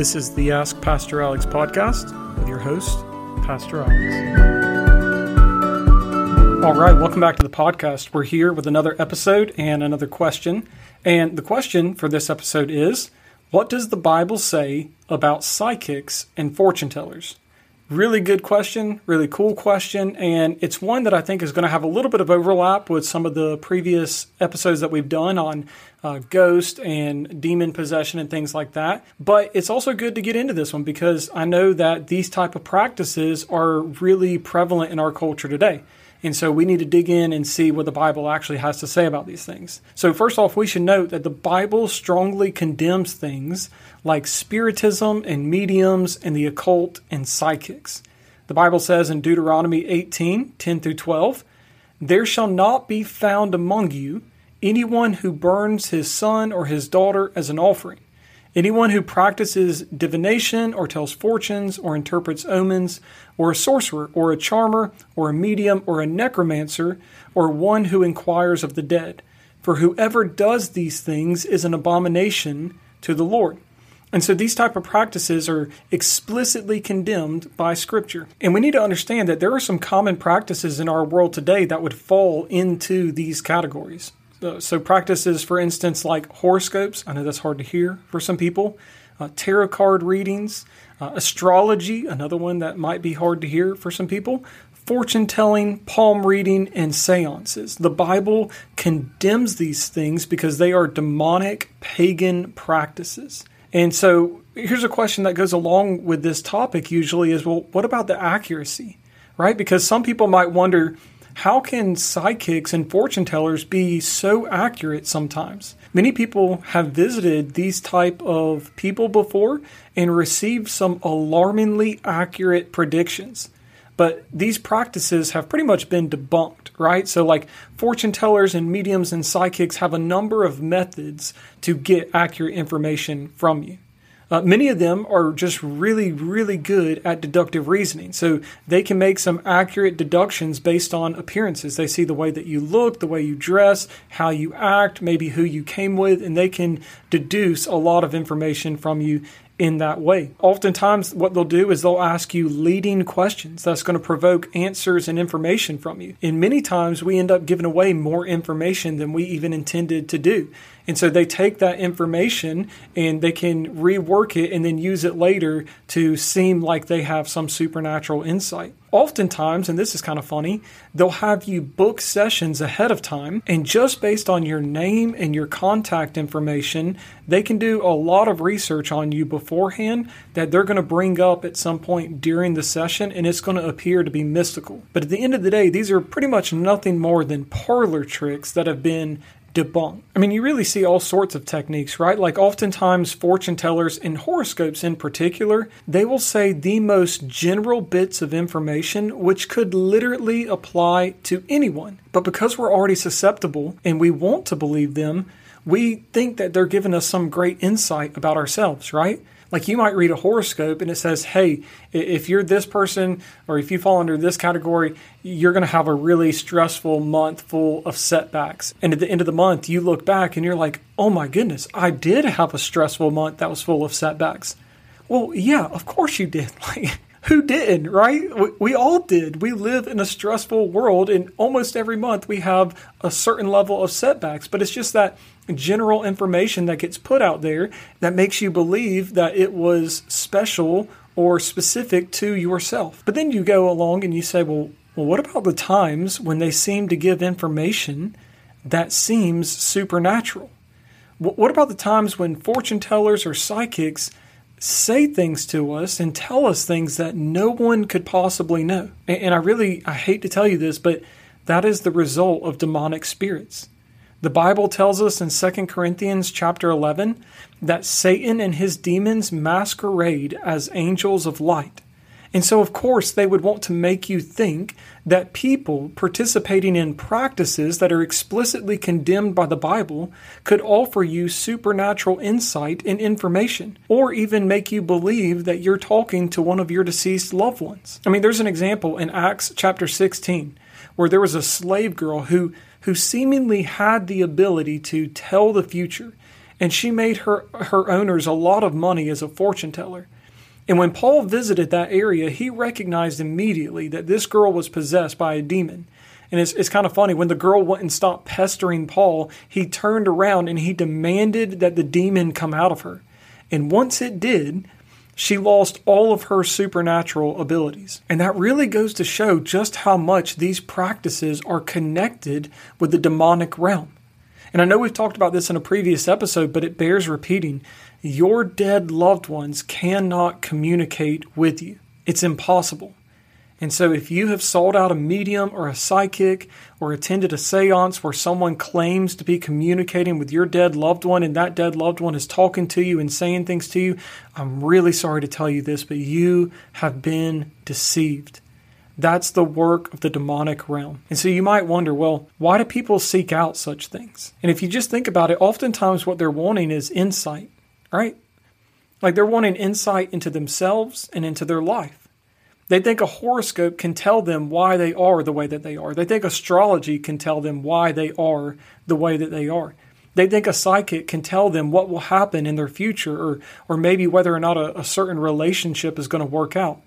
This is the Ask Pastor Alex podcast with your host, Pastor Alex. All right, welcome back to the podcast. We're here with another episode and another question. And the question for this episode is What does the Bible say about psychics and fortune tellers? Really good question, really cool question, and it's one that I think is going to have a little bit of overlap with some of the previous episodes that we've done on uh, ghost and demon possession and things like that. But it's also good to get into this one because I know that these type of practices are really prevalent in our culture today. And so we need to dig in and see what the Bible actually has to say about these things. So, first off, we should note that the Bible strongly condemns things like spiritism and mediums and the occult and psychics. The Bible says in Deuteronomy 18 10 through 12, There shall not be found among you anyone who burns his son or his daughter as an offering Anyone who practices divination or tells fortunes or interprets omens, or a sorcerer or a charmer or a medium or a necromancer, or one who inquires of the dead. For whoever does these things is an abomination to the Lord. And so these type of practices are explicitly condemned by scripture. And we need to understand that there are some common practices in our world today that would fall into these categories. So practices, for instance, like horoscopes. I know that's hard to hear for some people. Uh, tarot card readings, uh, astrology, another one that might be hard to hear for some people. Fortune telling, palm reading, and seances. The Bible condemns these things because they are demonic pagan practices. And so here's a question that goes along with this topic usually is well, what about the accuracy? Right? Because some people might wonder, how can psychics and fortune tellers be so accurate sometimes? Many people have visited these type of people before and received some alarmingly accurate predictions. But these practices have pretty much been debunked, right? So, like fortune tellers and mediums and psychics have a number of methods to get accurate information from you. Uh, many of them are just really, really good at deductive reasoning. So they can make some accurate deductions based on appearances. They see the way that you look, the way you dress, how you act, maybe who you came with, and they can deduce a lot of information from you in that way. Oftentimes, what they'll do is they'll ask you leading questions that's going to provoke answers and information from you. And many times, we end up giving away more information than we even intended to do. And so they take that information and they can rework it and then use it later to seem like they have some supernatural insight. Oftentimes, and this is kind of funny, they'll have you book sessions ahead of time, and just based on your name and your contact information, they can do a lot of research on you beforehand that they're going to bring up at some point during the session, and it's going to appear to be mystical. But at the end of the day, these are pretty much nothing more than parlor tricks that have been debunk. I mean, you really see all sorts of techniques, right? Like oftentimes fortune tellers and horoscopes in particular, they will say the most general bits of information which could literally apply to anyone. But because we're already susceptible and we want to believe them, we think that they're giving us some great insight about ourselves, right? Like you might read a horoscope and it says, hey, if you're this person or if you fall under this category, you're going to have a really stressful month full of setbacks. And at the end of the month, you look back and you're like, oh my goodness, I did have a stressful month that was full of setbacks. Well, yeah, of course you did. Like, who didn't, right? We, we, all did. We live in a stressful world, and almost every month we have a certain level of setbacks. But it's just that general information that gets put out there that makes you believe that it was special or specific to yourself. But then you go along and you say, well, well, what about the times when they seem to give information that seems supernatural? What about the times when fortune tellers or psychics say things to us and tell us things that no one could possibly know. And I really I hate to tell you this, but that is the result of demonic spirits. The Bible tells us in 2 Corinthians chapter 11 that Satan and his demons masquerade as angels of light. And so, of course, they would want to make you think that people participating in practices that are explicitly condemned by the Bible could offer you supernatural insight and information, or even make you believe that you're talking to one of your deceased loved ones. I mean, there's an example in Acts chapter 16 where there was a slave girl who, who seemingly had the ability to tell the future and she made her, her owners a lot of money as a fortune teller. And when Paul visited that area, he recognized immediately that this girl was possessed by a demon. And it's, it's kind of funny. When the girl went and stopped pestering Paul, he turned around and he demanded that the demon come out of her. And once it did, she lost all of her supernatural abilities. And that really goes to show just how much these practices are connected with the demonic realm. And I know we've talked about this in a previous episode, but it bears repeating. Your dead loved ones cannot communicate with you. It's impossible. And so, if you have sought out a medium or a psychic or attended a seance where someone claims to be communicating with your dead loved one and that dead loved one is talking to you and saying things to you, I'm really sorry to tell you this, but you have been deceived. That's the work of the demonic realm. And so you might wonder, well, why do people seek out such things? And if you just think about it, oftentimes what they're wanting is insight, right? Like they're wanting insight into themselves and into their life. They think a horoscope can tell them why they are the way that they are. They think astrology can tell them why they are the way that they are. They think a psychic can tell them what will happen in their future or, or maybe whether or not a, a certain relationship is going to work out.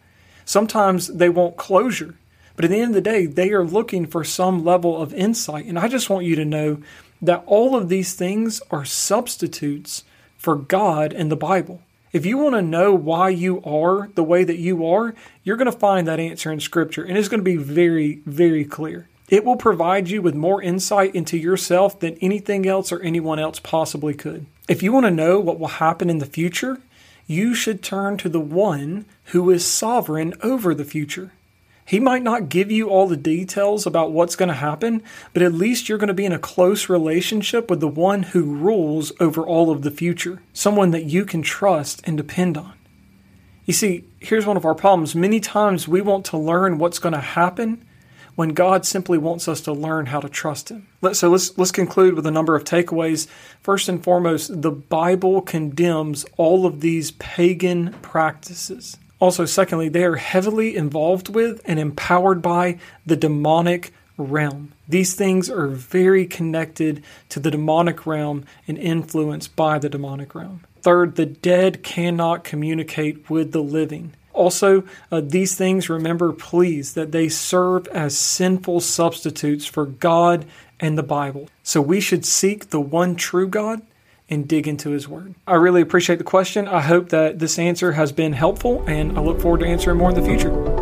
Sometimes they want closure, but at the end of the day, they are looking for some level of insight. And I just want you to know that all of these things are substitutes for God and the Bible. If you want to know why you are the way that you are, you're going to find that answer in Scripture, and it's going to be very, very clear. It will provide you with more insight into yourself than anything else or anyone else possibly could. If you want to know what will happen in the future, you should turn to the one who is sovereign over the future. He might not give you all the details about what's going to happen, but at least you're going to be in a close relationship with the one who rules over all of the future, someone that you can trust and depend on. You see, here's one of our problems. Many times we want to learn what's going to happen when God simply wants us to learn how to trust Him. So let's, let's conclude with a number of takeaways. First and foremost, the Bible condemns all of these pagan practices. Also, secondly, they are heavily involved with and empowered by the demonic realm. These things are very connected to the demonic realm and influenced by the demonic realm. Third, the dead cannot communicate with the living. Also, uh, these things, remember, please, that they serve as sinful substitutes for God and the Bible. So we should seek the one true God and dig into His Word. I really appreciate the question. I hope that this answer has been helpful, and I look forward to answering more in the future.